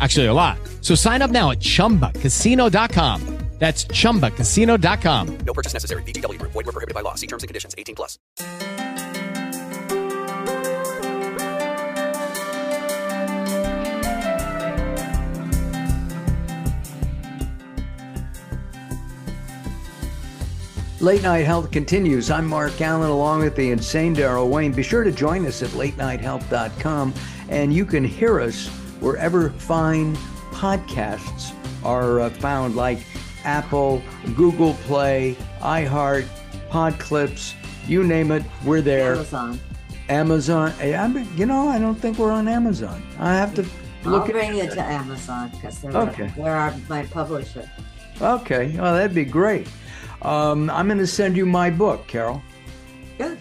Actually, a lot. So sign up now at ChumbaCasino.com. That's ChumbaCasino.com. No purchase necessary. VGW. Void were prohibited by law. See terms and conditions. 18 plus. Late Night Health continues. I'm Mark Allen along with the insane Daryl Wayne. Be sure to join us at latenighthealth.com and you can hear us wherever fine podcasts are uh, found, like Apple, Google Play, iHeart, Podclips, you name it, we're there. Amazon. Amazon. I, you know, I don't think we're on Amazon. I have to look. I'll bring you to Amazon because they're, Okay. they're our, my publisher. Okay, well, that'd be great. Um, I'm going to send you my book, Carol. Good.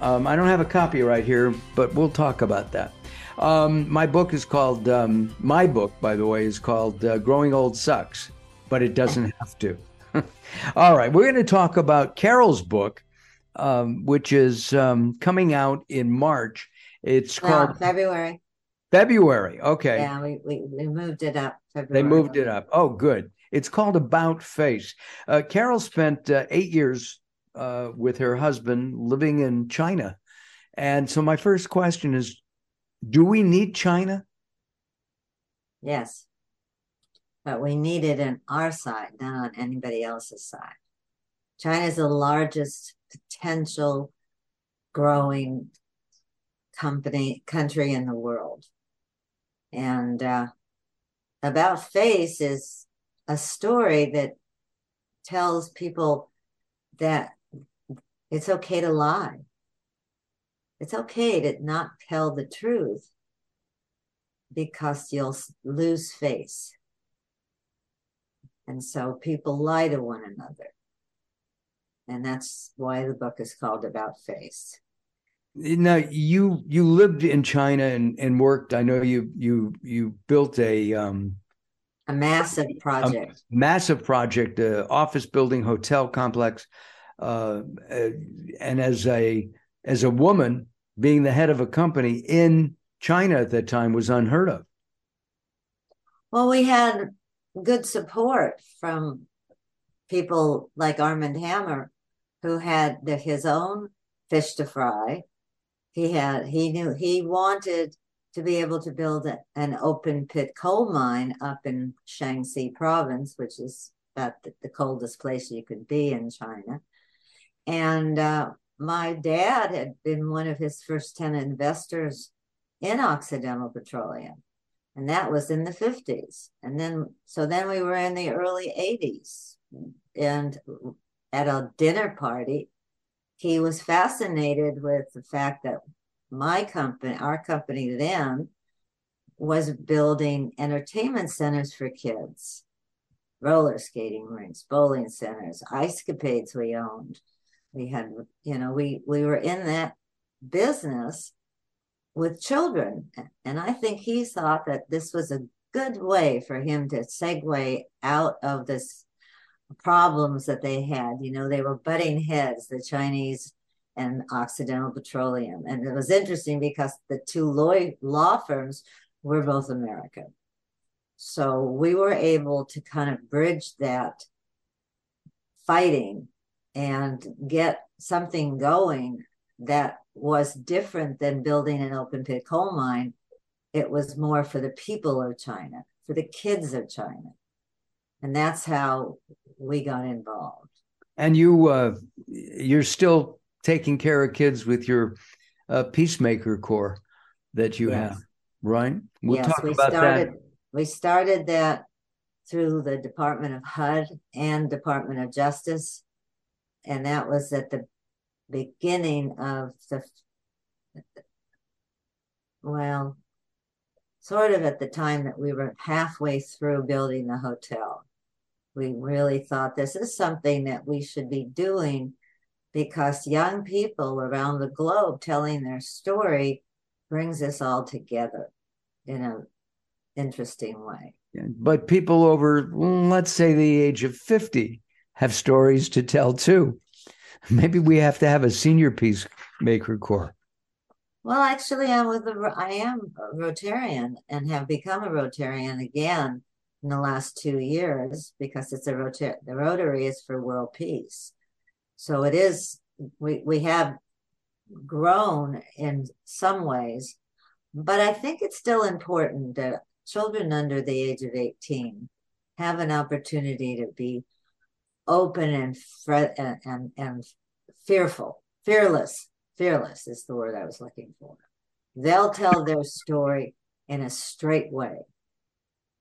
Um, I don't have a copy right here, but we'll talk about that. Um, my book is called, um, my book, by the way, is called uh, Growing Old Sucks, but it doesn't have to. All right, we're going to talk about Carol's book, um, which is um, coming out in March. It's No, called February. February. Okay. Yeah, we, we, we moved it up. They moved it up. Oh, good. It's called About Face. Uh, Carol spent uh, eight years uh, with her husband living in China. And so, my first question is Do we need China? Yes. But we need it on our side, not on anybody else's side. China is the largest potential growing company country in the world. And uh, About Face is a story that tells people that it's okay to lie. It's okay to not tell the truth because you'll lose face. And so people lie to one another. And that's why the book is called About Face. Now, you you lived in China and, and worked. I know you you you built a um, A massive a project. massive project, uh, office building, hotel complex, uh, uh, and as a as a woman, being the head of a company in China at that time was unheard of. Well, we had good support from people like Armand Hammer, who had the, his own fish to fry. He had he knew he wanted to be able to build a- an open pit coal mine up in Shanxi province, which is about the, the coldest place you could be in China. And uh, my dad had been one of his first 10 investors in Occidental Petroleum and that was in the 50s and then so then we were in the early 80s and at a dinner party he was fascinated with the fact that my company our company then was building entertainment centers for kids roller skating rinks bowling centers ice capades we owned we had you know we we were in that business with children. And I think he thought that this was a good way for him to segue out of this problems that they had. You know, they were butting heads, the Chinese and Occidental Petroleum. And it was interesting because the two law, law firms were both American. So we were able to kind of bridge that fighting and get something going that was different than building an open pit coal mine. It was more for the people of China, for the kids of China. And that's how we got involved. And you uh, you're still taking care of kids with your uh, Peacemaker Corps that you Yes. have, right? We'll yes, talk we about started. that. We started that through the Department of HUD and Department of Justice, and that was at the beginning of the well, sort of at the time that we were halfway through building the hotel. We really thought this is something that we should be doing because young people around the globe telling their story brings us all together in an interesting way. But people over, mm, let's say, the age of 50 have stories to tell too. Maybe we have to have a senior Peacemaker Corps. Well, actually, I'm with the I am a Rotarian and have become a Rotarian again in the last two years because it's a Rotary. The Rotary is for world peace, so it is. We we have grown in some ways, but I think it's still important that children under the age of 18 have an opportunity to be open and fre- and, and, and fearful, fearless. Fearless is the word I was looking for. They'll tell their story in a straight way.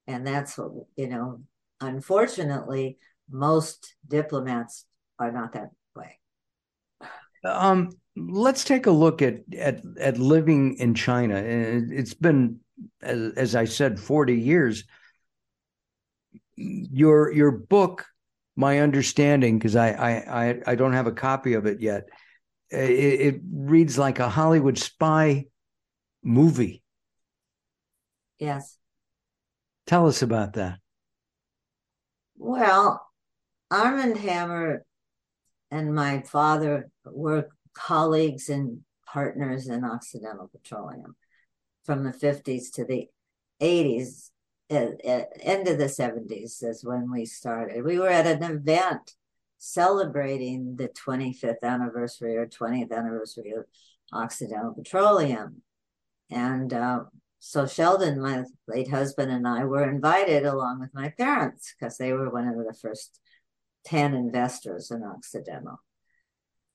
And that's what, you know, unfortunately, most diplomats are not that way. Um, let's take a look at at at living in China. It's been, as, as I said, forty years. Your your book, my understanding, because I, I I I don't have a copy of it yet. It, it reads like a Hollywood spy movie. Yes. Tell us about that. Well, Armand Hammer and my father were colleagues and partners in Occidental Petroleum from the 50s to the 80s. At, at end of the 70s is when we started. We were at an event celebrating the 25th anniversary or 20th anniversary of Occidental Petroleum. And uh, so Sheldon, my late husband, and I were invited along with my parents because they were one of the first 10 investors in Occidental.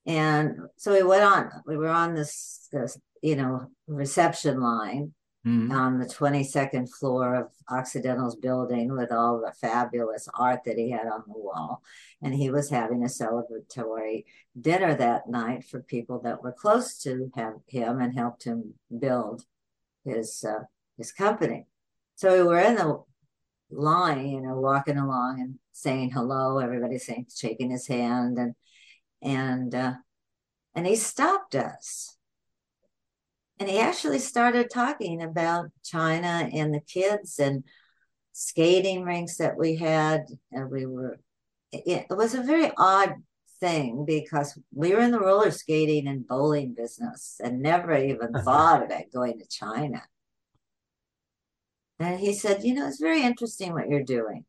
And so we went on, we were on this, this you know, reception line Mhm. on the 22nd floor of Occidental's building with all the fabulous art that he had on the wall. And he was having a celebratory dinner that night for people that were close to him and helped him build his uh, his company. So we were in the line, you know, walking along and saying hello. Everybody saying, shaking his hand, and and uh, and he stopped us, and he actually started talking about China and the kids and skating rinks that we had, and we were. It, it was a very odd thing because we were in the roller skating and bowling business and never even uh-huh. thought about going to China. And he said, You know, it's very interesting what you're doing.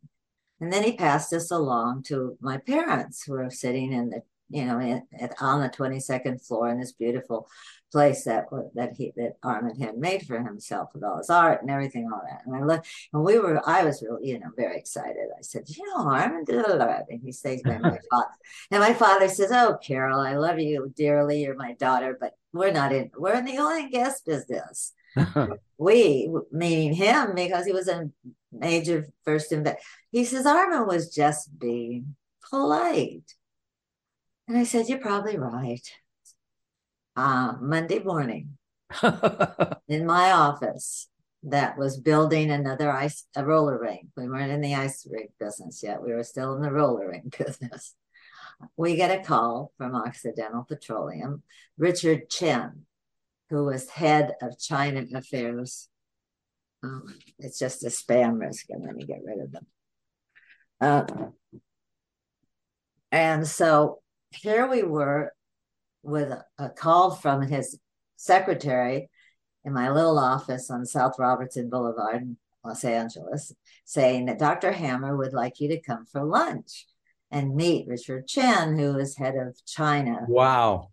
And then he passed this along to my parents who were sitting in the, you know, in, at, on the 22nd floor in this beautiful place that that he that Armand had made for himself with all his art and everything, all that. And I looked, and we were, I was really, you know, very excited. I said, you know, Armand, and he says, my, my father, and my father says, oh, Carol, I love you dearly. You're my daughter, but we're not in, we're in the oil and gas business we meaning him because he was a major first invest. He says Armand was just being polite, and I said, "You're probably right." Uh, Monday morning in my office, that was building another ice a roller rink. We weren't in the ice rink business yet; we were still in the roller rink business. We get a call from Occidental Petroleum, Richard Chen, who was head of China affairs. Um, it's just a spam risk, and let me get rid of them. Uh, and so here we were with a, call from his secretary in my little office on South Robertson Boulevard in Los Angeles, saying that Dr. Hammer would like you to come for lunch and meet Richard Chen, who is head of China wow.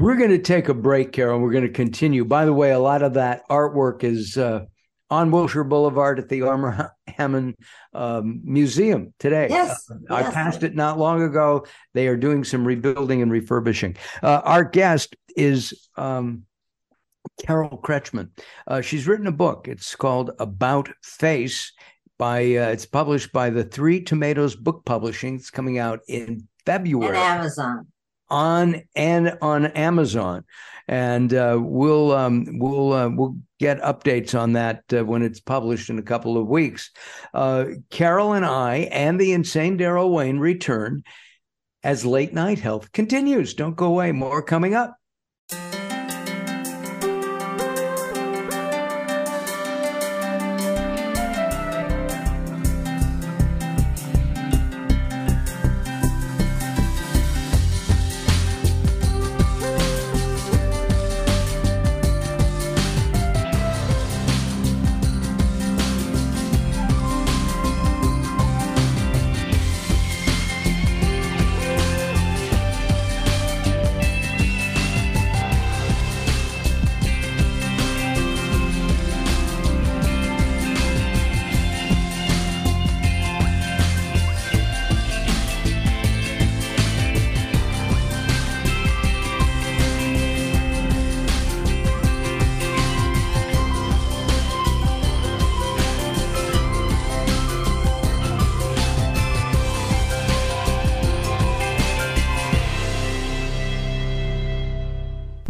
We're going to take a break, Carol. We're going to continue. By the way, a lot of that artwork is uh, on Wilshire Boulevard at the Armand Hammer um, Museum today. Yes, Uh, I passed it not long ago. They are doing some rebuilding and refurbishing. Uh, our guest is um, Carol Krechman. Uh, she's written a book. It's called About Face. By uh, it's published by the Three Tomatoes Book Publishing. It's coming out in And February Amazon. On and on Amazon, and uh, we'll um, we'll uh, we'll get updates on that uh, when it's published in a couple of weeks. Uh, Carol and I and the insane Daryl Wayne return as late night health continues. Don't go away. More coming up.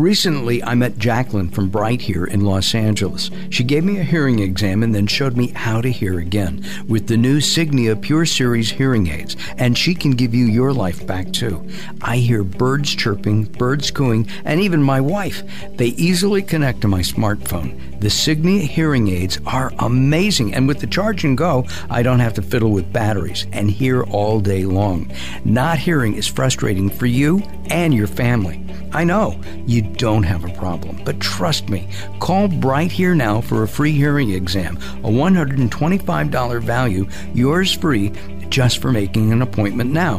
Recently, I met Jacqueline from Bright here in Los Angeles. She gave me a hearing exam and then showed me how to hear again with the new Signia Pure Series hearing aids, and she can give you your life back too. I hear birds chirping, birds cooing, and even my wife. They easily connect to my smartphone. The Signia hearing aids are amazing, and with the charge and go, I don't have to fiddle with batteries and hear all day long. Not hearing is frustrating for you and your family. I know you don't have a problem, but trust me, call Bright Here now for a free hearing exam, a $125 value, yours free just for making an appointment now.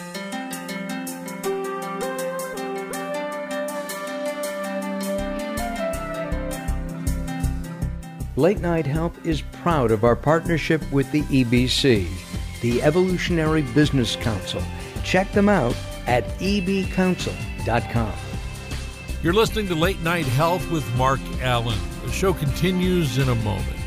Late Night Health is proud of our partnership with the EBC, the Evolutionary Business Council. Check them out at ebcouncil.com. You're listening to Late Night Health with Mark Allen. The show continues in a moment.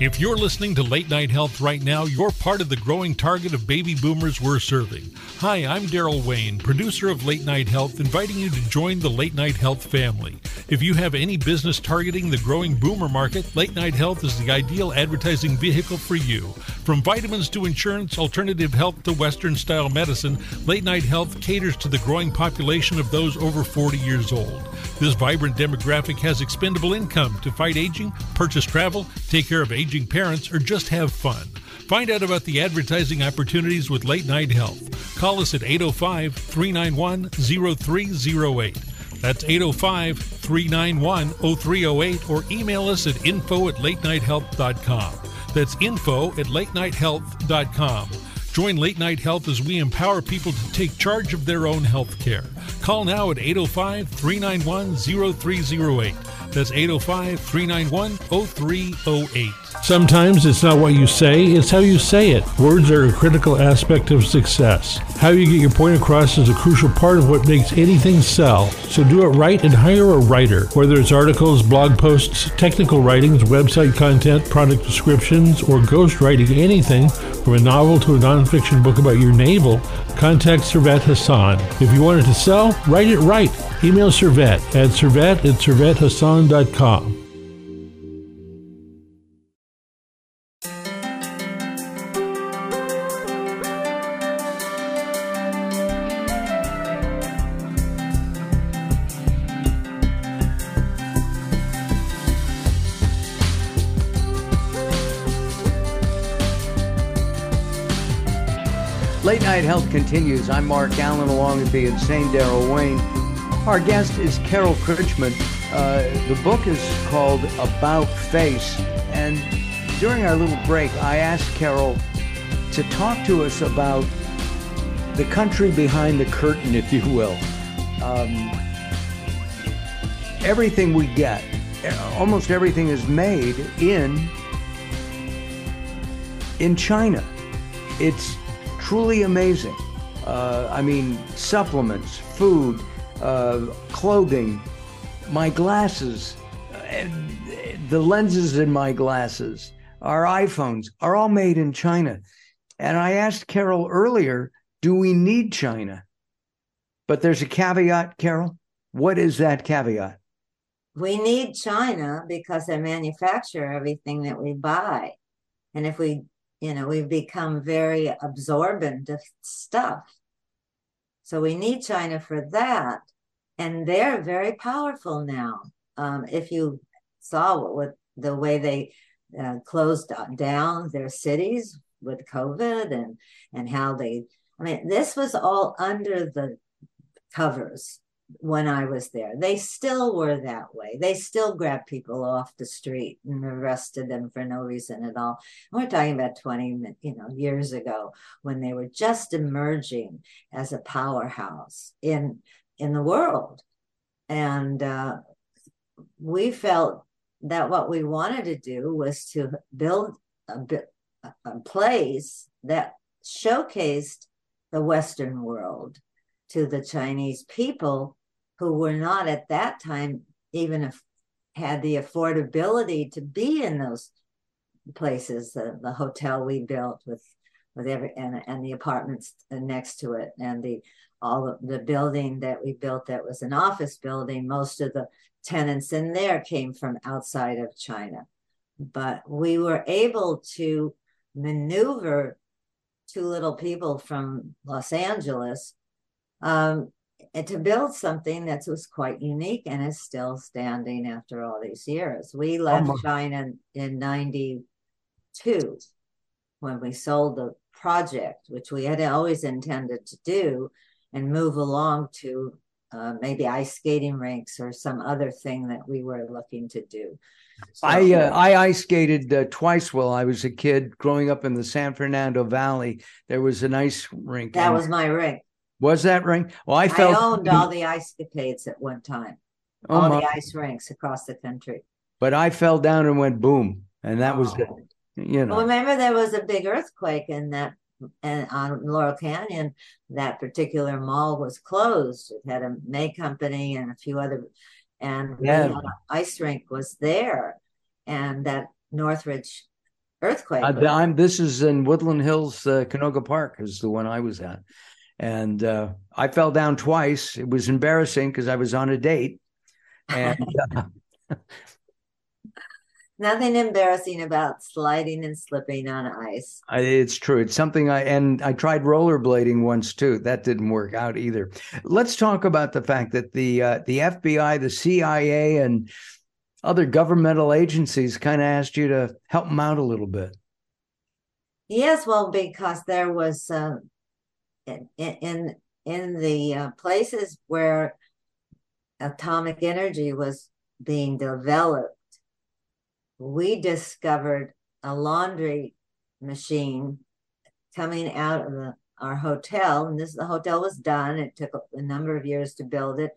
If you're listening to Late Night Health right now, you're part of the growing target of baby boomers we're serving. Hi, I'm Daryl Wayne, producer of Late Night Health, inviting you to join the Late Night Health family. If you have any business targeting the growing boomer market, Late Night Health is the ideal advertising vehicle for you. From vitamins to insurance, alternative health to Western style medicine, Late Night Health caters to the growing population of those over 40 years old. This vibrant demographic has expendable income to fight aging, purchase travel, take care of aging parents, or just have fun. Find out about the advertising opportunities with Late Night Health. Call us at 805 391 0308. That's 805 391 0308 or email us at info at late latenighthealth.com. That's info at late latenighthealth.com. Join Late Night Health as we empower people to take charge of their own health care. Call now at 805 391 0308. That's 805 391 0308. Sometimes it's not what you say, it's how you say it. Words are a critical aspect of success. How you get your point across is a crucial part of what makes anything sell. So do it right and hire a writer. Whether it's articles, blog posts, technical writings, website content, product descriptions, or ghostwriting anything from a novel to a nonfiction book about your navel, contact Servet Hassan. If you want it to sell, write it right. Email Servet at servet at servethassan.com. continues. I'm Mark Allen along with the insane Daryl Wayne. Our guest is Carol Krechman. Uh, the book is called About Face. And during our little break, I asked Carol to talk to us about the country behind the curtain, if you will. Um, everything we get, almost everything is made in in China. It's truly amazing. Uh, I mean, supplements, food, uh, clothing, my glasses, uh, the lenses in my glasses, our iPhones are all made in China. And I asked Carol earlier, do we need China? But there's a caveat, Carol. What is that caveat? We need China because they manufacture everything that we buy. And if we you know, we've become very absorbent of stuff. So we need China for that. And they're very powerful now. Um, if you saw what, what the way they uh, closed down their cities with COVID and and how they, I mean, this was all under the covers when I was there. They still were that way. They still grabbed people off the street and arrested them for no reason at all. And we're talking about 20 you know, years ago when they were just emerging as a powerhouse in in the world. And uh, we felt that what we wanted to do was to build a, a place that showcased the Western world to the Chinese people who were not at that time even if had the affordability to be in those places the, the hotel we built with with every and, and the apartments next to it and the all the building that we built that was an office building most of the tenants in there came from outside of china. But we were able to maneuver two little people from los angeles um, and to build something that was quite unique and is still standing after all these years. We left oh China in 92 when we sold the project, which we had always intended to do, and move along to uh, maybe ice skating rinks or some other thing that we were looking to do. So, I uh, I ice skated uh, twice while I was a kid growing up in the San Fernando Valley. There was an ice rink. That was my rink. Was that ring? Well, I felt. I owned all the ice capades at one time, oh all my. the ice rinks across the country. But I fell down and went boom, and that oh. was it. You know. Well, remember there was a big earthquake in that and on Laurel Canyon, that particular mall was closed. It had a May company and a few other, and yeah. the ice rink was there, and that Northridge earthquake. Uh, I'm, this is in Woodland Hills, uh, Canoga Park, is the one I was at and uh, I fell down twice. It was embarrassing because I was on a date, and uh, nothing embarrassing about sliding and slipping on ice. I, it's true. It's something I and I tried rollerblading once too. That didn't work out either. Let's talk about the fact that the uh, the FBI, the CIA, and other governmental agencies kind of asked you to help them out a little bit. Yes, well, because there was uh, in in, in the uh, places where atomic energy was being developed, we discovered a laundry machine coming out of the, our hotel. And this the hotel was done. It took a, a number of years to build it,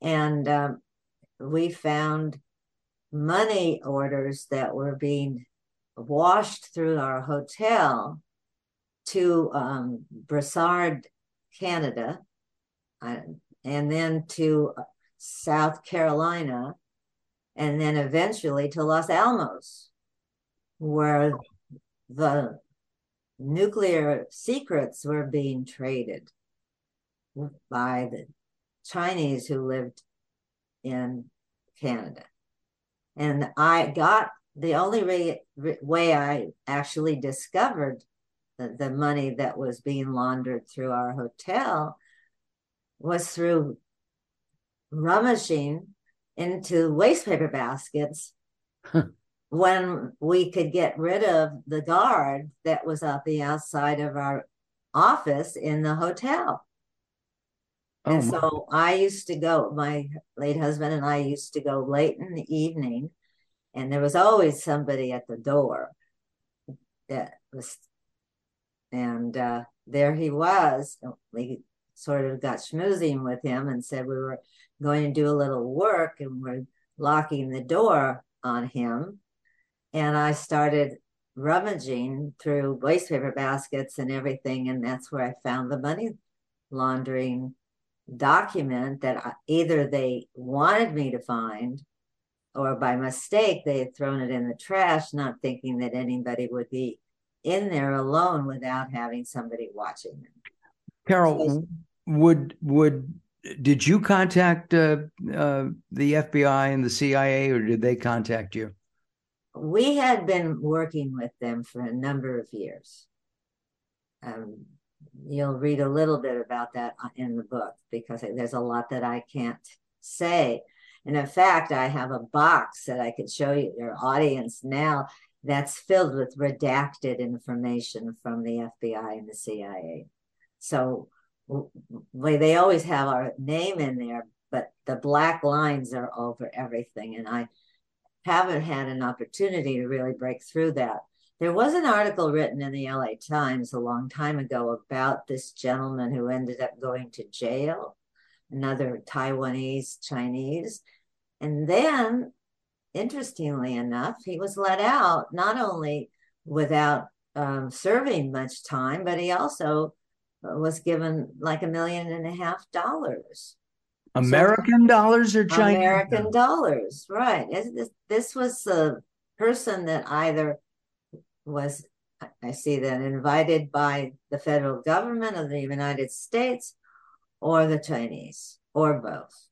and um, we found money orders that were being washed through our hotel to um, Brossard, Canada, uh, and then to South Carolina, and then eventually to Los Alamos, where the nuclear secrets were being traded by the Chinese who lived in Canada. And I got the only way, way I actually discovered the, money that was being laundered through our hotel was through rummaging into waste paper baskets when we could get rid of the guard that was at the outside of our office in the hotel. Oh, and so I used to go, my late husband and I used to go late in the evening, and there was always somebody at the door that was, and uh, there he was. We sort of got schmoozing with him and said we were going to do a little work and we're locking the door on him. And I started rummaging through waste paper baskets and everything, and that's where I found the money laundering document that I, either they wanted me to find or by mistake they had thrown it in the trash, not thinking that anybody would be in there alone without having somebody watching them. Carol, would would did you contact uh, uh, the FBI and the CIA, or did they contact you? We had been working with them for a number of years. Um, you'll read a little bit about that in the book because there's a lot that I can't say. And in fact, I have a box that I could show you your audience now that's filled with redacted information from the FBI and the CIA. So they always have our name in there, but the black lines are over everything. And I haven't had an opportunity to really break through that. There was an article written in the LA Times a long time ago about this gentleman who ended up going to jail, another Taiwanese Chinese. And then, interestingly enough, he was let out not only without um, serving much time, but he also was given like a million and a half dollars. American so, dollars or Chinese? American dollars, right. This, this was a person that either was, I see that, invited by the federal government of the United States or the Chinese or both.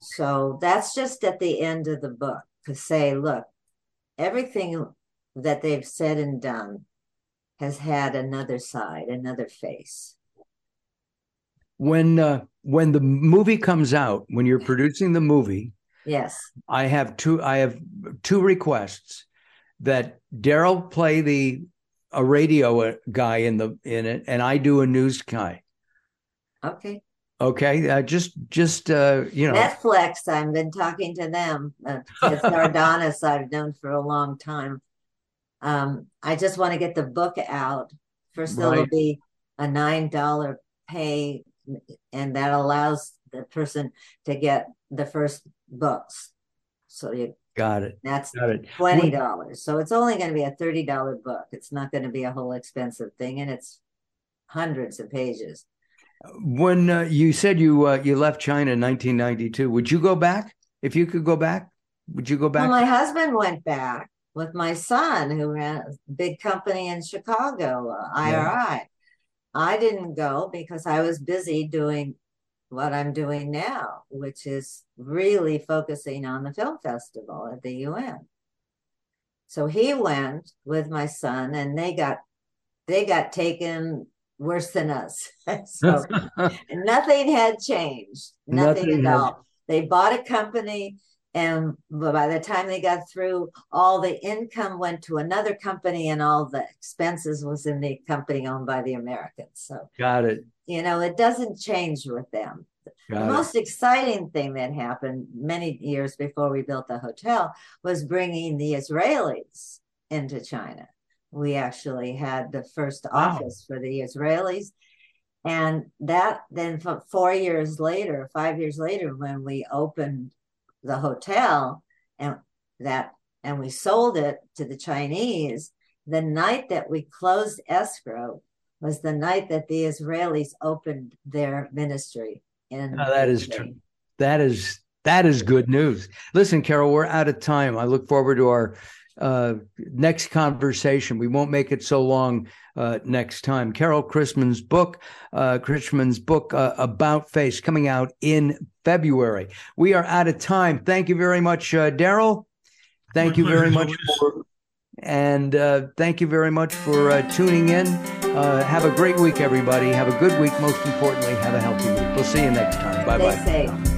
So that's just at the end of the book to say, look, everything that they've said and done has had another side, another face. When uh, when the movie comes out, when you're producing the movie, yes, I have two. I have two requests that Daryl play the a radio uh, guy in the in it, and I do a news guy. Okay. Okay, uh, just just uh, you know, Netflix. I've been talking to them. Uh, it's Sardonis I've known for a long time. Um, I just want to get the book out. First, right. it'll be a nine dollar pay, and that allows the person to get the first books. So you Got it. That's Got it. twenty dollars. So it's only going to be a thirty dollar book. It's not going to be a whole expensive thing, and it's hundreds of pages. When uh, you said you uh, you left China in 1992, would you go back? If you could go back, would you go back? Well, my husband went back with my son, who ran a big company in Chicago, uh, IRI. Yeah. I didn't go because I was busy doing what I'm doing now, which is really focusing on the film festival at the UN. So he went with my son and they got they got taken worse than us. so nothing had changed. Nothing, nothing at all. They bought a company and by the time they got through all the income went to another company and all the expenses was in the company owned by the americans so got it you know it doesn't change with them got the it. most exciting thing that happened many years before we built the hotel was bringing the israelis into china we actually had the first wow. office for the israelis and that then four years later five years later when we opened the hotel and that and we sold it to the Chinese. The night that we closed escrow was the night that the Israelis opened their ministry. In oh, that is true. That is that is good news. Listen, Carol, we're out of time. I look forward to our uh, next conversation. We won't make it so long uh, next time. Carol Chrisman's book, uh, Chrisman's book uh, about face, coming out in February. We are out of time. Thank you very much, uh, Daryl. Thank you very much for, and uh, thank you very much for uh, tuning in. Uh, have a great week, everybody. Have a good week. Most importantly, have a healthy week. We'll see you next time. Bye bye.